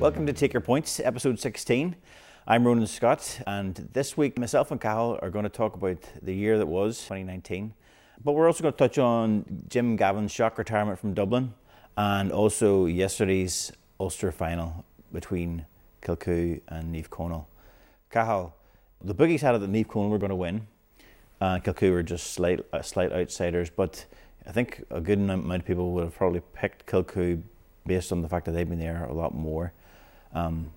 Welcome to Take Your Points, episode 16. I'm Ronan Scott, and this week myself and Cahal are going to talk about the year that was 2019. But we're also going to touch on Jim Gavin's shock retirement from Dublin and also yesterday's Ulster final between Kilcoo and Naomh Conaill. Cahal, the boogies had it that Naomh Conaill were going to win, and Kilcoo were just slight, uh, slight outsiders. But I think a good amount of people would have probably picked Kilcoo based on the fact that they've been there a lot more. Um,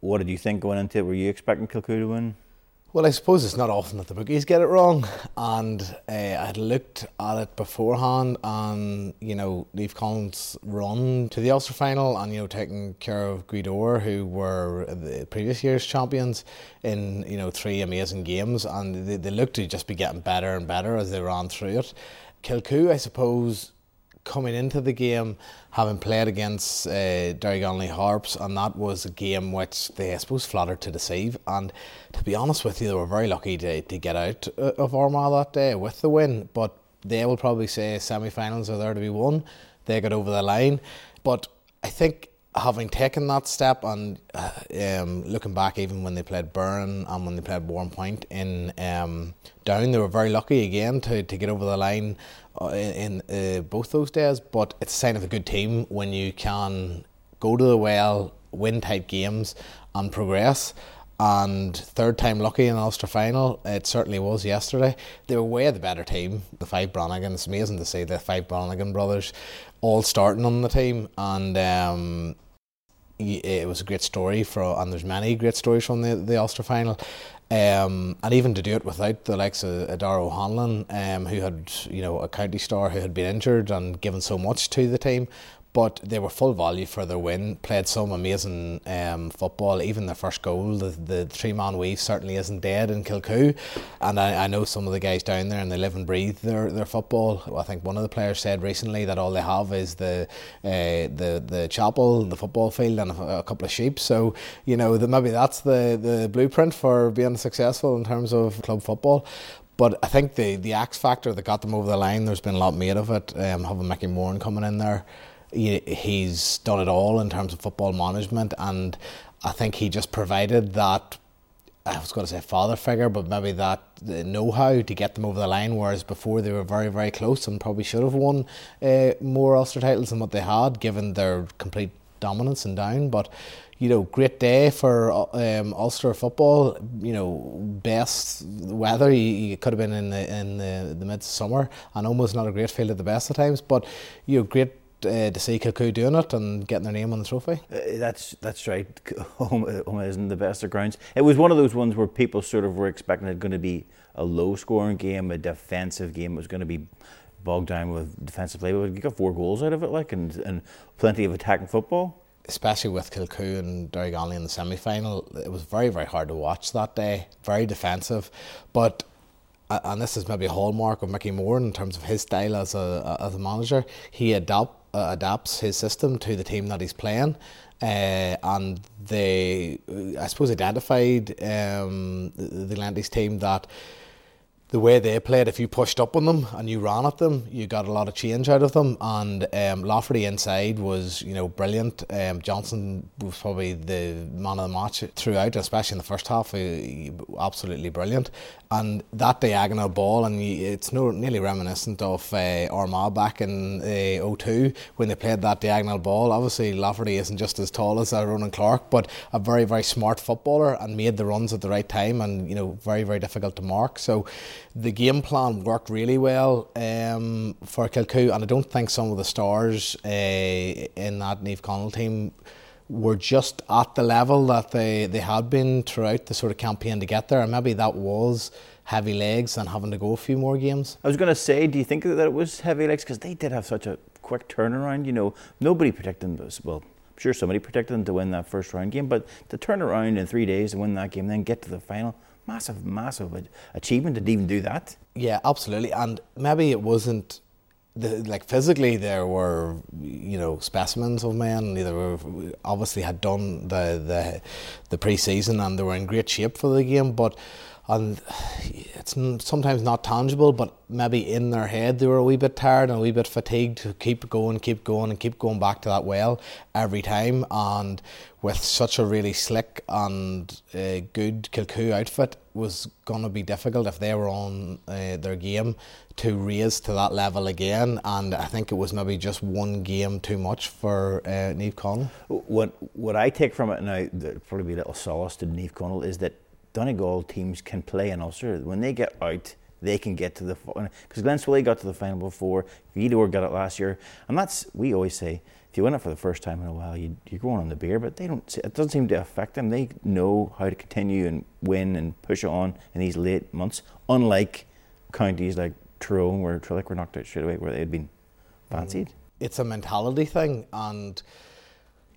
what did you think going into it? Were you expecting Kilcoo to win? Well, I suppose it's not often that the bookies get it wrong, and uh, I had looked at it beforehand, and you know, Naomh Conaill run to the Ulster final, and you know, taking care of Gweedore, who were the previous year's champions in you know three amazing games, and they, they looked to just be getting better and better as they ran through it. Kilcoo, I suppose, coming into the game, having played against uh, Derry Harps, and that was a game which they, I suppose, flattered to deceive. And to be honest with you, they were very lucky to, to get out uh, of Armagh that day with the win. But they will probably say semi finals are there to be won. They got over the line. But I think having taken that step and uh, um, looking back, even when they played Burren and when they played Warrenpoint in um, Down, they were very lucky again to, to get over the line in, in uh, both those days. But it's a sign of a good team when you can go to the well, win tight games, and progress. And third time lucky in Ulster final, it certainly was yesterday. They were way the better team, the five Branagan. It's amazing to see the five Branagan brothers all starting on the team, and um, it was a great story for, and there's many great stories from the, the Ulster final. Um, and even to do it without the likes of Adara O'Hanlon, um, who had you know a county star who had been injured and given so much to the team, but they were full value for their win. Played some amazing um, football. Even their first goal, the, the three man weave certainly isn't dead in Kilcoo. And I, I, know some of the guys down there and they live and breathe their, their football. I think one of the players said recently that all they have is the uh, the the chapel, the football field, and a, a couple of sheep. So you know the, maybe that's the the blueprint for being successful in terms of club football. But I think the, the X factor that got them over the line, there's been a lot made of it. Um, having Mickey Moran coming in there, he's done it all in terms of football management, and I think he just provided that. I was going to say father figure, but maybe that know how to get them over the line. Whereas before they were very, very close and probably should have won uh, more Ulster titles than what they had, given their complete dominance and down. But you know, great day for um, Ulster football. You know, best weather. You, you, could have been in the in the, the midsummer, and almost not a great field at the best of times. But you know, great uh, to see Kilcoo doing it and getting their name on the trophy. Uh, that's that's right. Home, home isn't the best of grounds. It was one of those ones where people sort of were expecting it going to be a low scoring game, a defensive game. It was going to be bogged down with defensive play. But you got four goals out of it, like, and, and plenty of attacking football. Especially with Kilcoo and Derry in the semi final, it was very, very hard to watch that day. Very defensive. But and this is maybe a hallmark of Mickey Moran in terms of his style as a as a manager. He adapt uh, adapts his system to the team that he's playing. Uh, and they, I suppose, identified um, the, the team that the way they played, if you pushed up on them and you ran at them, you got a lot of change out of them. And um, Laverty inside was, you know, brilliant. Um, Johnson was probably the man of the match throughout, especially in the first half. He, absolutely brilliant. And that diagonal ball, and it's no, nearly reminiscent of uh, Armagh back in uh, 02 when they played that diagonal ball. Obviously, Laverty isn't just as tall as uh, Ronan Clarke, but a very, very smart footballer and made the runs at the right time and, you know, very, very difficult to mark. So, the game plan worked really well um, for Kilcoo, and I don't think some of the stars uh, in that Naomh Conaill team were just at the level that they, they had been throughout the sort of campaign to get there, and maybe that was heavy legs and having to go a few more games. I was going to say, do you think that it was heavy legs because they did have such a quick turnaround? You know, nobody predicted them. Well, I'm sure somebody predicted them to win that first round game, but to turn around in three days and win that game, then get to the final massive, massive achievement to even do that. Yeah, absolutely. And maybe it wasn't the, like physically there were you know specimens of men. They were obviously had done the the the pre-season and they were in great shape for the game, but and it's sometimes not tangible, but maybe in their head they were a wee bit tired and a wee bit fatigued to keep going, keep going, and keep going back to that well every time. And with such a really slick and uh, good Kilcoo outfit, was going to be difficult if they were on uh, their game to raise to that level again. And I think it was maybe just one game too much for uh, Naomh Conaill. What what I take from it now, there probably be a little solace to Naomh Conaill, is that Donegal teams can play in Ulster. When they get out, they can get to the because Glenswilly got to the final before. Gweedore got it last year, and that's we always say if you win it for the first time in a while, you, you're going on the beer. But they don't. It doesn't seem to affect them. They know how to continue and win and push on in these late months. Unlike counties like Tyrone, where Trillick were knocked out straight away, where they had been fancied. Mm. It's a mentality thing, and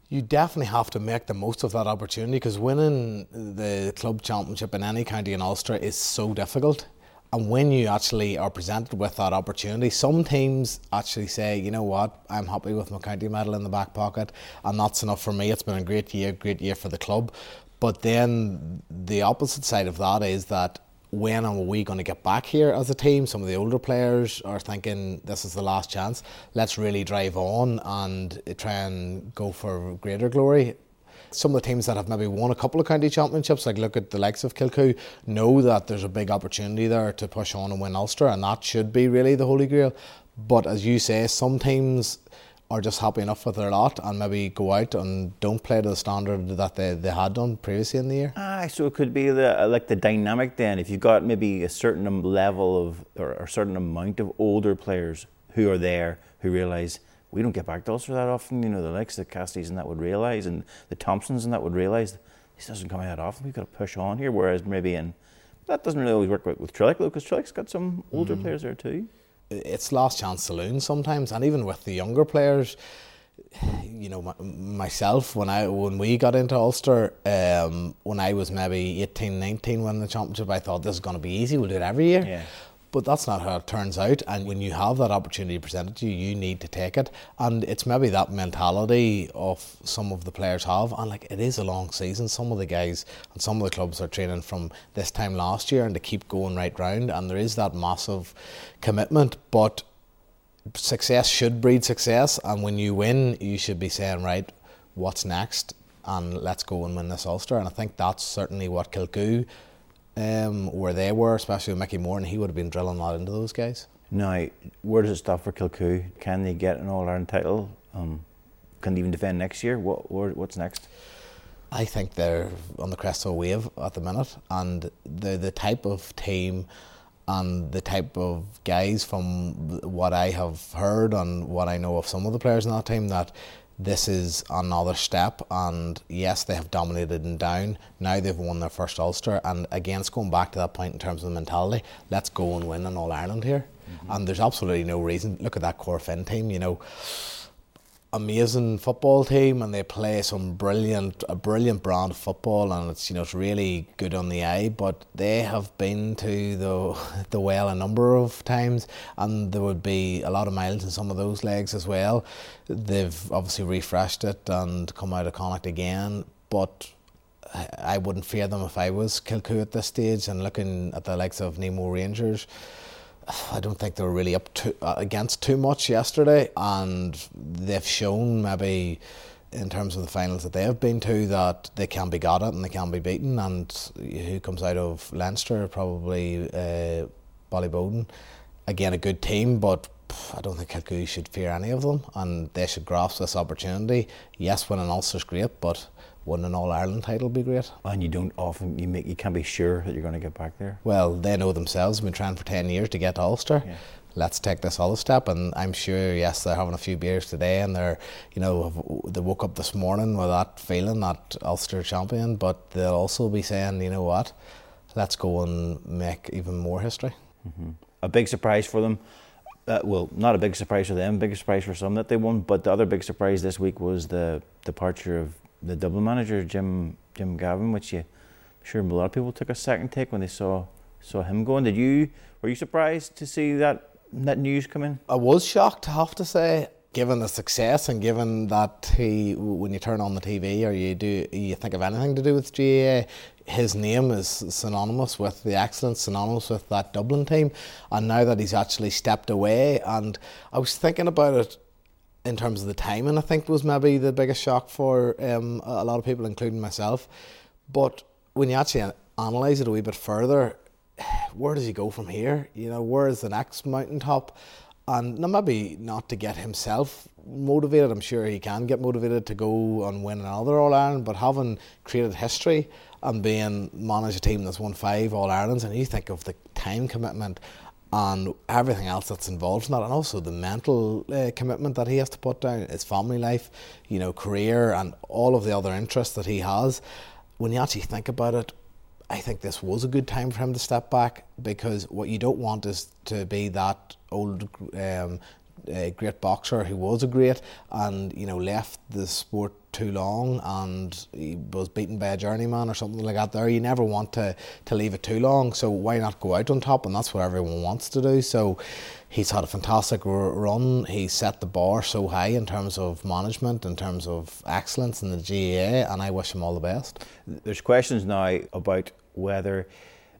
you definitely have to make the most of that opportunity because winning the club championship in any county in Ulster is so difficult. And when you actually are presented with that opportunity, some teams actually say, you know what, I'm happy with my county medal in the back pocket, and that's enough for me. It's been a great year, great year for the club. But then the opposite side of that is that when are we going to get back here as a team? Some of the older players are thinking this is the last chance. Let's really drive on and try and go for greater glory. Some of the teams that have maybe won a couple of county championships, like look at the likes of Kilcoo, know that there's a big opportunity there to push on and win Ulster, and that should be really the holy grail. But as you say, some teams are just happy enough with their lot and maybe go out and don't play to the standard that they, they had done previously in the year. Ah, so it could be the like the dynamic then. If you've got maybe a certain level of or a certain amount of older players who are there who realise we don't get back to Ulster that often. You know, the likes of the Casties and that would realise, and the Thompsons and that would realise this doesn't come out that often. We've got to push on here. Whereas maybe in that doesn't really always work with, with Trillick, though, because Trillick's got some older mm. players there too it's last chance saloon sometimes, and even with the younger players. You know, my, myself when I when we got into Ulster, um, when I was maybe 18, 19 winning the championship, I thought this is going to be easy. We'll do it every year. Yeah. But that's not how it turns out. And when you have that opportunity presented to you, you need to take it. And it's maybe that mentality of some of the players have. And like it is a long season. Some of the guys and some of the clubs are training from this time last year and to keep going right round. And there is that massive commitment. But success should breed success. And when you win, you should be saying, right, what's next? And let's go and win this Ulster. And I think that's certainly what Kilcoo um, where they were, especially with Mickey Moran, and he would have been drilling that into those guys. Now, where does it stop for Kilcoo? Can they get an All Ireland title? Um, can they even defend next year? What what's next? I think they're on the crest of a wave at the minute, and the the type of team and the type of guys from what I have heard and what I know of some of the players in that team that this is another step. And yes, they have dominated and down. Now they've won their first Ulster. And again, it's going back to that point in terms of the mentality. Let's go and win an All Ireland here. Mm-hmm. And there's absolutely no reason. Look at that Corofin team, you know amazing football team and they play some brilliant a brilliant brand of football and it's you know it's really good on the eye but they have been to the the well a number of times and there would be a lot of miles in some of those legs as well. They've obviously refreshed it and come out of Connacht again but I wouldn't fear them if I was Kilcoo at this stage and looking at the likes of Nemo Rangers I don't think they were really up to uh, against too much yesterday, and they've shown maybe in terms of the finals that they have been to that they can be got at and they can be beaten. And who comes out of Leinster? Probably uh, Ballyboden. Again, a good team, but I don't think Kilcoo should fear any of them, and they should grasp this opportunity. Yes, winning Ulster's great, but winning an All Ireland title would be great. And you don't often you make you can't be sure that you're going to get back there. Well, they know themselves. We've been trying for ten years to get to Ulster. Yeah. Let's take this other step, and I'm sure. Yes, they're having a few beers today, and they're, you know, they woke up this morning with that feeling that Ulster champion. But they'll also be saying, you know what, let's go and make even more history. Mm-hmm. A big surprise for them. Uh, well, not a big surprise for them, big surprise for some that they won. But the other big surprise this week was the departure of the Dublin manager Jim Jim Gavin, which you, I'm sure a lot of people took a second take when they saw saw him going. Did you were you surprised to see that that news come in? I was shocked, I have to say. given the success and given that he, when you turn on the TV or you do, you think of anything to do with GAA, his name is synonymous with the excellence, synonymous with that Dublin team. And now that he's actually stepped away, and I was thinking about it in terms of the timing, I think was maybe the biggest shock for um, a lot of people, including myself. But when you actually analyse it a wee bit further, where does he go from here? You know, where is the next mountaintop? And now maybe not to get himself motivated, I'm sure he can get motivated to go and win another All Ireland, but having created history and being managed a team that's won five All Irelands, and you think of the time commitment and everything else that's involved in that, and also the mental uh, commitment that he has to put down, his family life, you know, career, and all of the other interests that he has. When you actually think about it, I think this was a good time for him to step back because what you don't want is to be that old um, uh, great boxer who was a great and you know left the sport too long and he was beaten by a journeyman or something like that there. You never want to to leave it too long so why not go out on top? And that's what everyone wants to do. So he's had a fantastic run. He set the bar so high in terms of management in terms of excellence in the GAA and I wish him all the best. There's questions now about whether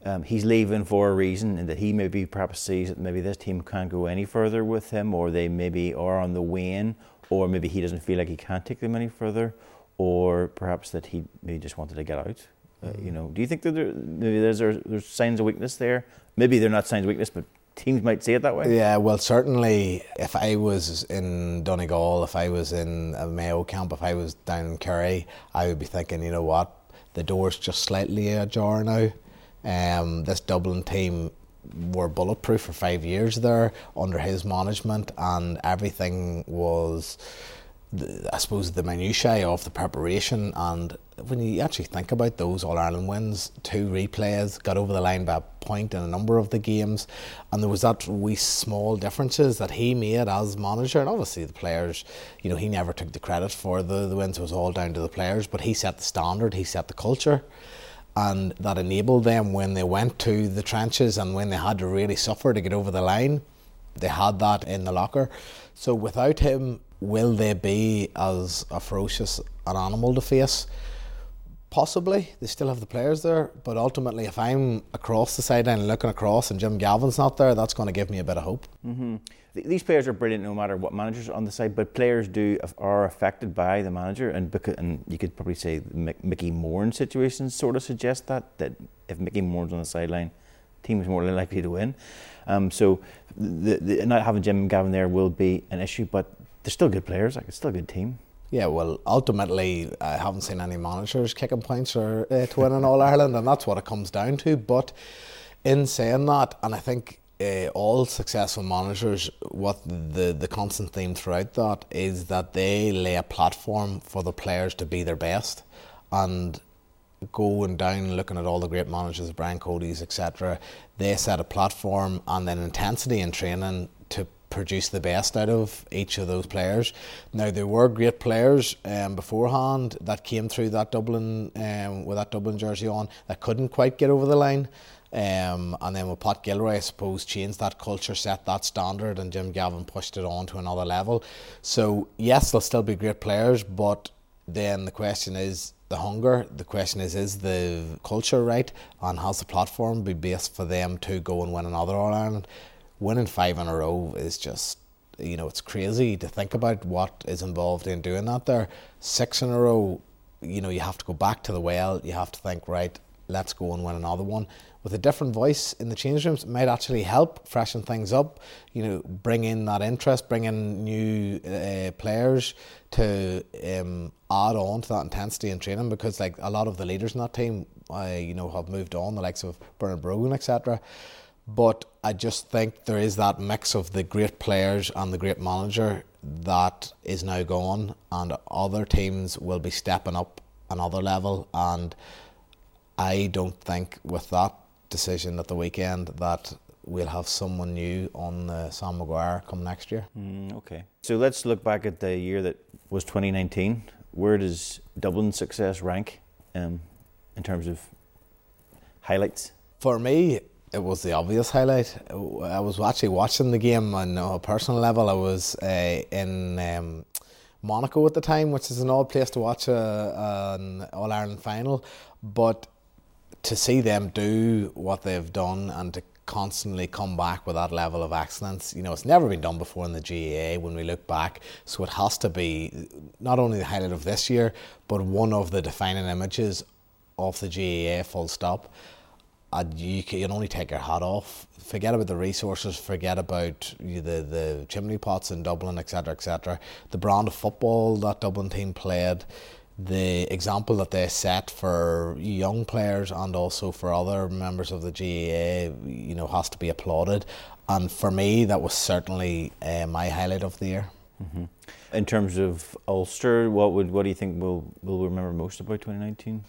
um, he's leaving for a reason, and that he maybe perhaps sees that maybe this team can't go any further with him, or they maybe are on the wane, or maybe he doesn't feel like he can't take them any further, or perhaps that he maybe just wanted to get out. Uh, you know, do you think that there, maybe there's there's signs of weakness there? Maybe they're not signs of weakness, but teams might see it that way. Yeah, well, certainly if I was in Donegal, if I was in a Mayo camp, if I was down in Kerry, I would be thinking, you know what, the door's just slightly ajar now. Um, this Dublin team were bulletproof for five years there under his management, and everything was, I suppose, the minutiae of the preparation. And when you actually think about those All Ireland wins, two replays, got over the line by a point in a number of the games, and there was that wee small differences that he made as manager. And obviously, the players, you know, he never took the credit for the, the wins, it was all down to the players, but he set the standard, he set the culture and that enabled them when they went to the trenches and when they had to really suffer to get over the line. They had that in the locker. So without him, will they be as a ferocious an animal to face? Possibly. They still have the players there, but ultimately, if I'm across the sideline looking across and Jim Gavin's not there, that's going to give me a bit of hope. Mm-hmm these players are brilliant no matter what manager's on the side, but players do are affected by the manager, and because, and you could probably say Mickey Moran in situations sort of suggest that that if Mickey Moran's on the sideline, team is more likely to win. Um, so the, the, not having Jim Gavin there will be an issue, but they're still good players. Like it's still a good team. Yeah, well, ultimately, I haven't seen any managers kicking points or uh, to win in All Ireland, and that's what it comes down to. But in saying that, and I think uh, all successful managers, what the, the constant theme throughout that is that they lay a platform for the players to be their best. And going down looking at all the great managers, Brian Cody's, etc., they set a platform and then intensity in training to produce the best out of each of those players. Now there were great players um, beforehand that came through that Dublin um, with that Dublin jersey on that couldn't quite get over the line. Um, and then with Pat Gilroy, I suppose, changed that culture, set that standard, and Jim Gavin pushed it on to another level. So, yes, they'll still be great players, but then the question is the hunger. The question is, is the culture right? And has the platform be based for them to go and win another All Ireland? Winning five in a row is just, you know, it's crazy to think about what is involved in doing that there. Six in a row, you know, you have to go back to the well. You have to think, right, let's go and win another one with a different voice in the change rooms it might actually help freshen things up. You know, bring in that interest, bring in new uh, players to um, add on to that intensity in training because, like a lot of the leaders in that team, uh, you know, have moved on, the likes of Bernard Brogan, etc. But I just think there is that mix of the great players and the great manager that is now gone, and other teams will be stepping up another level. And I don't think with that decision at the weekend that we'll have someone new on the Sam Maguire come next year. Mm, okay. So let's look back at the year that was 2019. Where does Dublin's success rank um, in terms of highlights? For me, it was the obvious highlight. I was actually watching the game on a personal level. I was uh, in um, Monaco at the time, which is an odd place to watch a, an All Ireland final. But to see them do what they've done and to constantly come back with that level of excellence. You know, it's never been done before in the GAA when we look back. So it has to be not only the highlight of this year, but one of the defining images of the GAA full stop. And you can only take your hat off. Forget about the resources. Forget about the the chimney pots in Dublin, etc., etc. The brand of football that Dublin team played the example that they set for young players and also for other members of the GAA, you know, has to be applauded. And for me, that was certainly uh, my highlight of the year. Mm-hmm. In terms of Ulster, what would what do you think we'll will remember most about 2019?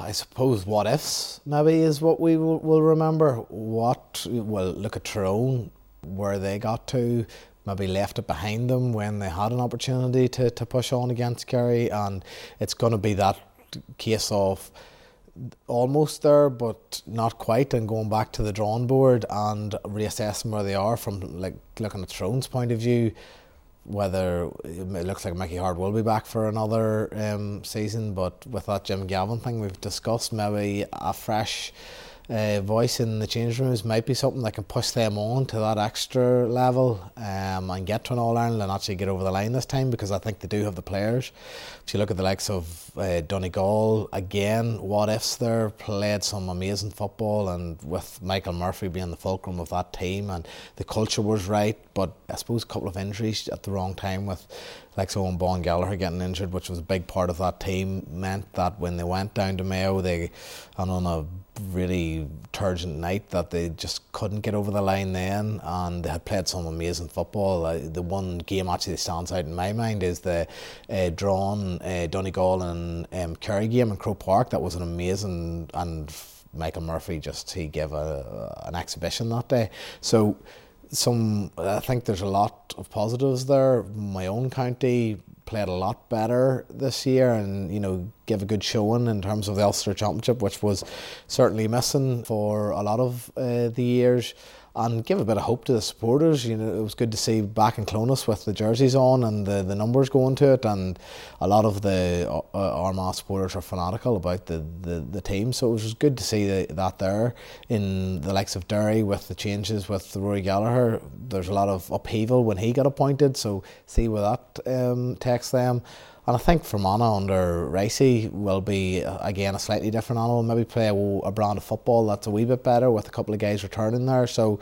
I suppose what ifs maybe is what we will, will remember. What well, look at Tyrone, where they got to maybe left it behind them when they had an opportunity to, to push on against Kerry. And it's going to be that case of almost there, but not quite, and going back to the drawing board and reassessing where they are from like looking at Tyrone's point of view. Whether it looks like Mickey Harte will be back for another um, season, but with that Jim Gavin thing we've discussed, maybe a fresh uh, voice in the change rooms might be something that can push them on to that extra level um, and get to an All Ireland and actually get over the line this time because I think they do have the players. If you look at the likes of uh, Donegal, again, what ifs there, played some amazing football and with Michael Murphy being the fulcrum of that team and the culture was right, but I suppose a couple of injuries at the wrong time with like so Eoghan Bán Gallagher getting injured, which was a big part of that team, meant that when they went down to Mayo, they and on a really turgid night that they just couldn't get over the line then, and they had played some amazing football. Uh, the one game actually that stands out in my mind is the uh, drawn uh, Donegal and um, Kerry game in Croke Park. That was an amazing and Michael Murphy just he gave a, an exhibition that day. So some I think there's a lot of positives there. My own county played a lot better this year and you know give a good showing in terms of the Ulster Championship, which was certainly missing for a lot of uh, the years and give a bit of hope to the supporters. You know, it was good to see back in Clones with the jerseys on and the, the numbers going to it, and a lot of the uh, Armagh supporters are fanatical about the, the, the team. So it was good to see the, that there in the likes of Derry with the changes with Rory Gallagher. There's a lot of upheaval when he got appointed, so see where that um, takes them. And I think Fermanagh under Ricey will be, uh, again, a slightly different animal. Maybe play a, a, brand of football that's a wee bit better with a couple of guys returning there. So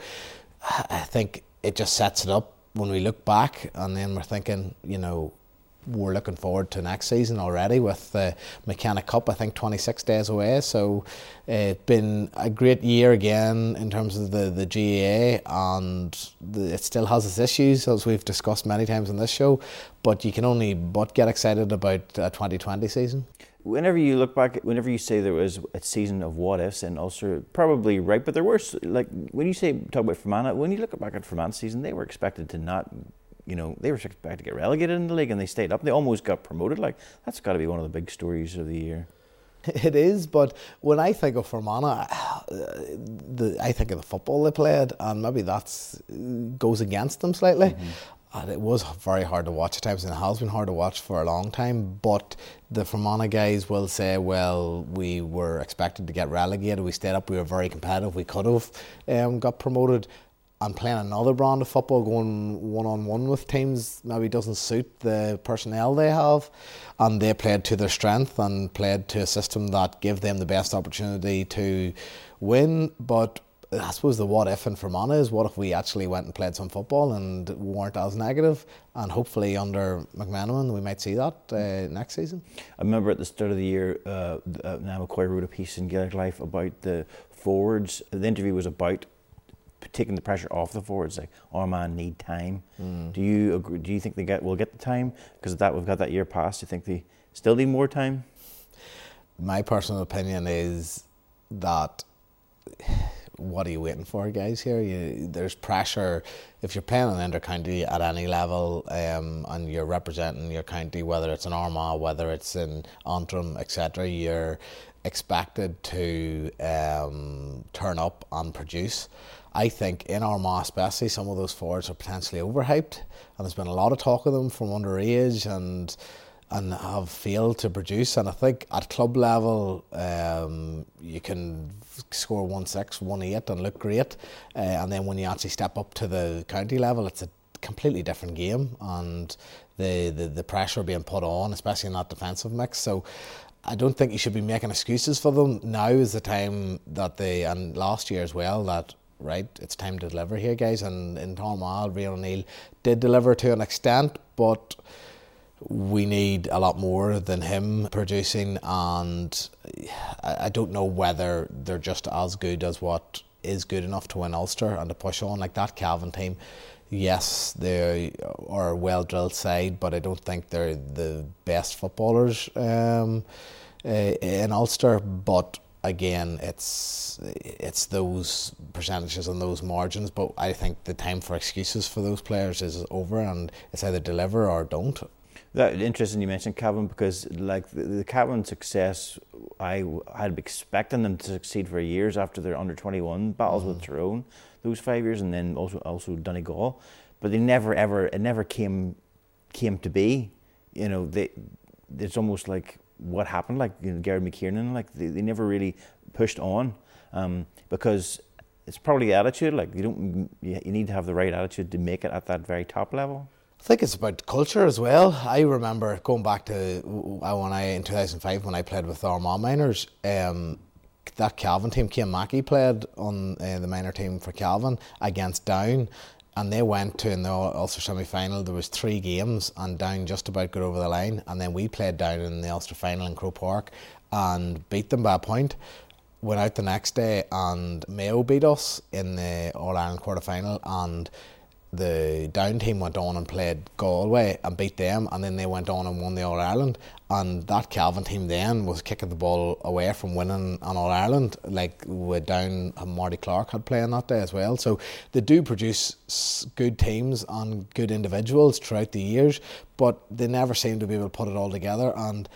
I think it just sets it up when we look back and then we're thinking, you know, we're looking forward to next season already with the McKenna Cup, I think 26 days away. So it's been a great year again in terms of the, the GAA, and the, it still has its issues, as we've discussed many times in this show. But you can only but get excited about a 2020 season. Whenever you look back, whenever you say there was a season of what ifs and Ulster, probably right, but there were like when you say talk about Fermanagh, when you look back at Fermanagh season, they were expected to not you know, they were expected to get relegated in the league and they stayed up. They almost got promoted. Like, that's got to be one of the big stories of the year. It is, but when I think of Fermanagh, the, I think of the football they played, and maybe that goes against them slightly. Mm-hmm. And it was very hard to watch at times, and it has been hard to watch for a long time. But the Fermanagh guys will say, well, we were expected to get relegated. We stayed up. We were very competitive. We could have um, got promoted and playing another brand of football, going one on one with teams, maybe doesn't suit the personnel they have. And they played to their strength and played to a system that gave them the best opportunity to win. But I suppose the what if in Fermanagh is what if we actually went and played some football and weren't as negative, and hopefully under McMenamin we might see that uh, next season. I remember at the start of the year, uh, uh, wrote a piece in Gaelic Life about the forwards. The interview was about taking the pressure off the forwards. Like our man need time. Mm. Do you agree, do you think they get will get the time because that we've got that year past? Do you think they still need more time? My personal opinion is that what are you waiting for, guys? Here, you, there's pressure if you're playing an inter county at any level, um, and you're representing your county, whether it's in Armagh, whether it's in Antrim, etc. You're expected to um, turn up and produce. I think in Armagh, especially, some of those forwards are potentially overhyped, and there's been a lot of talk of them from underage and and have failed to produce. And I think at club level, um, you can score one six, one eight, and look great. Uh, and then when you actually step up to the county level, it's a completely different game, and the, the, the pressure being put on, especially in that defensive mix. So. I don't think you should be making excuses for them. Now is the time that they, and last year as well, that right, it's time to deliver here, guys. And in Tom Al, Rian O'Neill did deliver to an extent, but we need a lot more than him producing, and I don't know whether they're just as good as what is good enough to win Ulster and to push on like that Cavan team. Yes, they are a well drilled side, but I don't think they're the best footballers um, uh, in Ulster. But again, it's it's those percentages and those margins. But I think the time for excuses for those players is over, and it's either deliver or don't. That interesting you mentioned Cavan because like the, the Cavan success, I had expecting them to succeed for years after their under twenty one battles mm-hmm. with Tyrone, those five years, and then also also Donegal, but they never ever it never came came to be. You know, they it's almost like what happened, like you know, Gary McKiernan, like they, they never really pushed on um, because it's probably the attitude. Like you don't, you, you need to have the right attitude to make it at that very top level. I think it's about culture as well. I remember going back to when I in 2005 when I played with Armagh Minors. Um, that Cavan team, Cian Mackey played on uh, the minor team for Cavan against Down, and they went to in the Ulster semi final. There was three games, and Down just about got over the line, and then we played Down in the Ulster final in Croke Park and beat them by a point. Went out the next day, and Mayo beat us in the All Ireland quarter final, and the down team went on and played Galway and beat them, and then they went on and won the All Ireland. And that Cavan team then was kicking the ball away from winning an All Ireland, like with down and Marty Clarke had playing that day as well. So they do produce good teams and good individuals throughout the years, but they never seem to be able to put it all together. And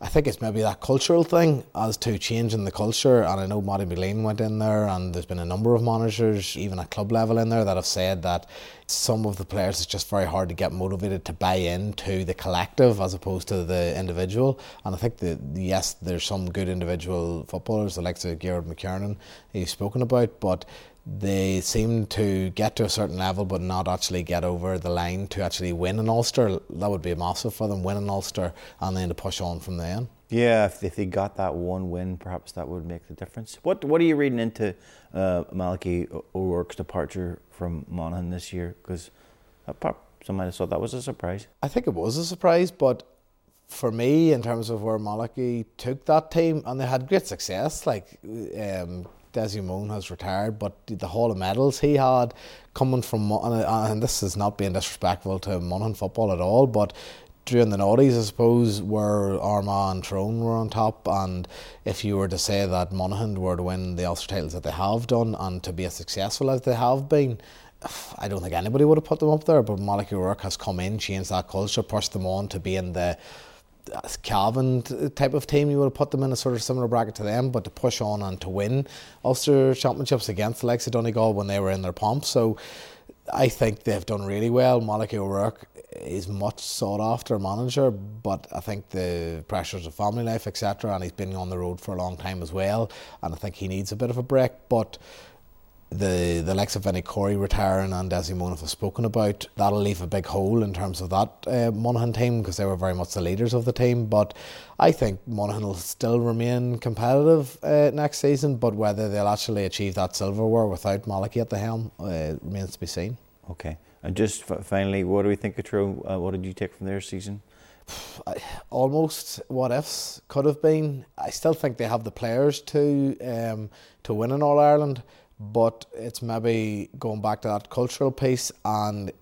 I think it's maybe that cultural thing as to changing the culture. And I know Mattie McGleenan went in there, and there's been a number of managers, even at club level, in there that have said that some of the players it's just very hard to get motivated to buy into the collective as opposed to the individual. And I think that yes, there's some good individual footballers, the likes of Gerard McKiernan, he's spoken about, but they seem to get to a certain level but not actually get over the line to actually win an Ulster. That would be massive for them, win an Ulster and then to push on from then. Yeah, if, if they got that one win, perhaps that would make the difference. What What are you reading into uh, O'Rourke's departure from Monaghan this year? Because some might have thought that was a surprise. I think it was a surprise, but for me, in terms of where Malachy took that team, and they had great success, like um, Dessie Mone has retired, but the haul of Medals he had coming from, uh, and this is not being disrespectful to Monaghan football at all, but during the noughties, I suppose, where Armagh and Tyrone were on top, and if you were to say that Monaghan were to win the Ulster titles that they have done and to be as successful as they have been, I don't think anybody would have put them up there. But Malachy O'Rourke has come in, changed that culture, pushed them on to be in the Cavan type of team, you would have put them in a sort of similar bracket to them, but to push on and to win Ulster championships against the likes of Donegal when they were in their pomp. So I think they've done really well. Malachy O'Rourke is much sought after manager, but I think the pressures of family life, etc., and he's been on the road for a long time as well, and I think he needs a bit of a break. But the the likes of Vinny Corey retiring and Dessie Mone have spoken about, that'll leave a big hole in terms of that uh, Monaghan team because they were very much the leaders of the team. But I think Monaghan will still remain competitive uh, next season, but whether they'll actually achieve that silverware without Malachy at the helm uh, remains to be seen. Okay, and just f- finally, what do we think of Tyrone? Uh, what did you take from their season? almost what ifs could have been. I still think they have the players to um, to win in All Ireland but it's maybe going back to that cultural piece and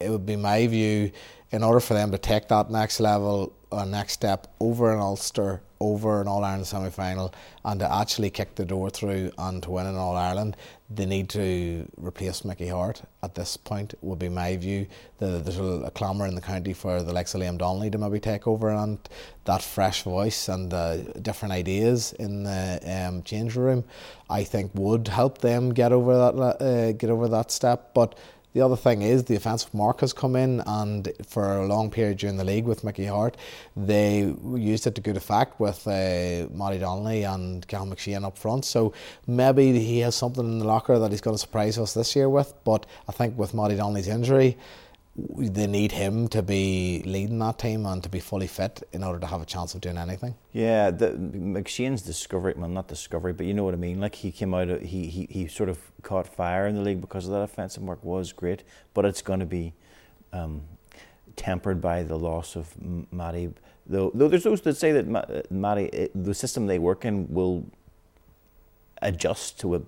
it would be my view in order for them to take that next level or next step over an Ulster, over an All Ireland semi final, and to actually kick the door through and to win an All Ireland, they need to replace Mickey Harte at this point, would be my view. The, there's a, a clamour in the county for the likes of Liam Donnelly to maybe take over and that fresh voice and uh, different ideas in the um, change room, I think would help them get over that uh, get over that step. But the other thing is the offensive mark has come in, and for a long period during the league with Mickey Harte, they used it to good effect with uh, Matty Donnelly and Cal McShane up front. So maybe he has something in the locker that he's going to surprise us this year with. But I think with Matty Donnelly's injury, they need him to be leading that team and to be fully fit in order to have a chance of doing anything. Yeah, the, McShane's discovery, well, not discovery, but you know what I mean. Like he came out, of, he, he he sort of caught fire in the league because of that offensive mark was great, but it's going to be um, tempered by the loss of Matty. Though, though there's those that say that Matty, the system they work in will adjust to a,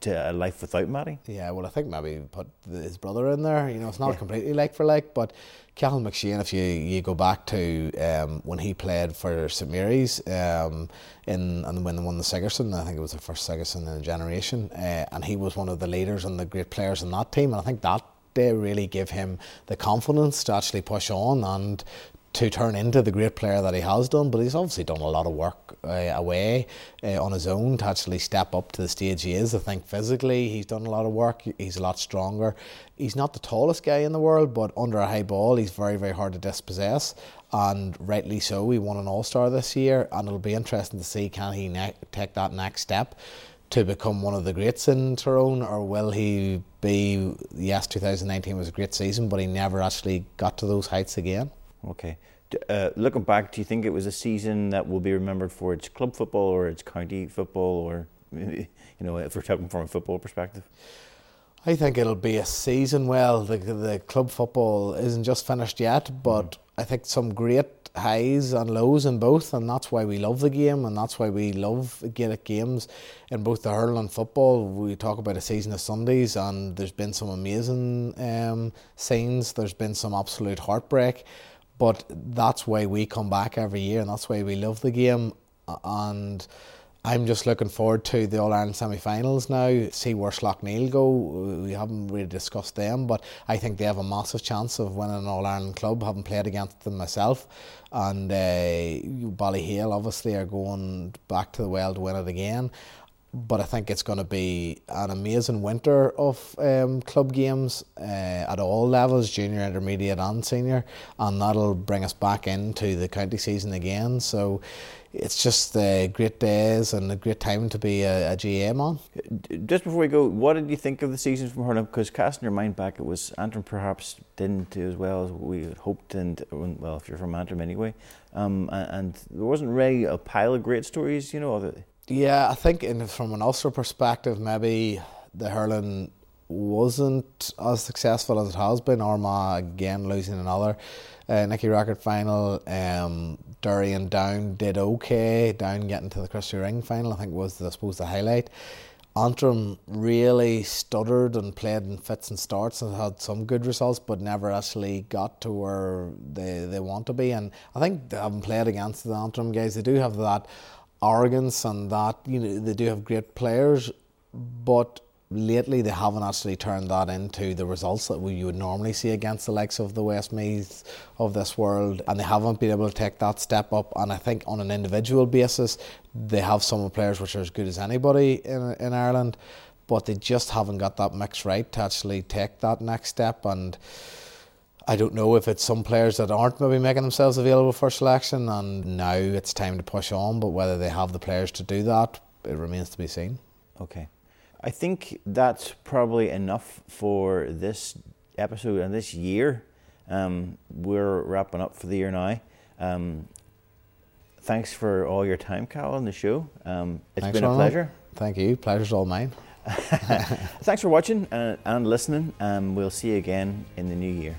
to a life without Matty. Yeah, well, I think maybe put his brother in there. You know, it's not yeah. completely like for like, but Cathal McShane, if you, you go back to um, when he played for St Mary's um, in and when they won the Sigerson, I think it was the first Sigerson in a generation, uh, and he was one of the leaders and the great players in that team, and I think that they really give him the confidence to actually push on and to turn into the great player that he has done, but he's obviously done a lot of work uh, away uh, on his own to actually step up to the stage he is. I think physically he's done a lot of work. He's a lot stronger. He's not the tallest guy in the world, but under a high ball, he's very, very hard to dispossess, and rightly so. He won an All Star this year, and it'll be interesting to see can he ne- take that next step to become one of the greats in Tyrone, or will he be? Yes, 2019 was a great season, but he never actually got to those heights again. Okay. Uh, looking back, do you think it was a season that will be remembered for its club football or its county football, or you know, if we're talking from a football perspective? I think it'll be a season. Well, the the club football isn't just finished yet, but mm. I think some great highs and lows in both, and that's why we love the game, and that's why we love Gaelic games in both the hurling and football. We talk about a season of Sundays, and there's been some amazing um, scenes. There's been some absolute heartbreak. But that's why we come back every year, and that's why we love the game. And I'm just looking forward to the All Ireland semi finals now, see where Slaughtneil go. We haven't really discussed them, but I think they have a massive chance of winning an All Ireland club, having played against them myself. And uh, Ballyhale obviously are going back to the well to win it again but I think it's going to be an amazing winter of um, club games uh, at all levels, junior, intermediate, and senior, and that'll bring us back into the county season again. So it's just uh, great days and a great time to be a, a GM on. Just before we go, what did you think of the season from hurling? Because casting your mind back, it was Antrim perhaps didn't do as well as we hoped, and well, if you're from Antrim anyway, um, and, and, there wasn't really a pile of great stories, you know. Yeah, I think in, from an Ulster perspective, maybe the hurling wasn't as successful as it has been. Armagh again losing another uh, Nicky Rackard final. Um, Derry and Down did okay. Down getting to the Christy Ring final, I think was I suppose the highlight. Antrim really stuttered and played in fits and starts and had some good results, but never actually got to where they, they want to be. And I think having played against the Antrim guys, they do have that arrogance and that you know they do have great players, but lately they haven't actually turned that into the results that we, you would normally see against the likes of the Westmeaths of this world, and they haven't been able to take that step up. And I think on an individual basis, they have some players which are as good as anybody in in Ireland, but they just haven't got that mix right to actually take that next step and. I don't know if it's some players that aren't maybe making themselves available for selection and now it's time to push on, but whether they have the players to do that, it remains to be seen. Okay. I think that's probably enough for this episode and this year. Um, we're wrapping up for the year now. Um, thanks for all your time, Cahal, on the show. Um, it's thanks, been a pleasure. Thank you. Pleasure's all mine. thanks for watching and, and listening. Um, we'll see you again in the new year.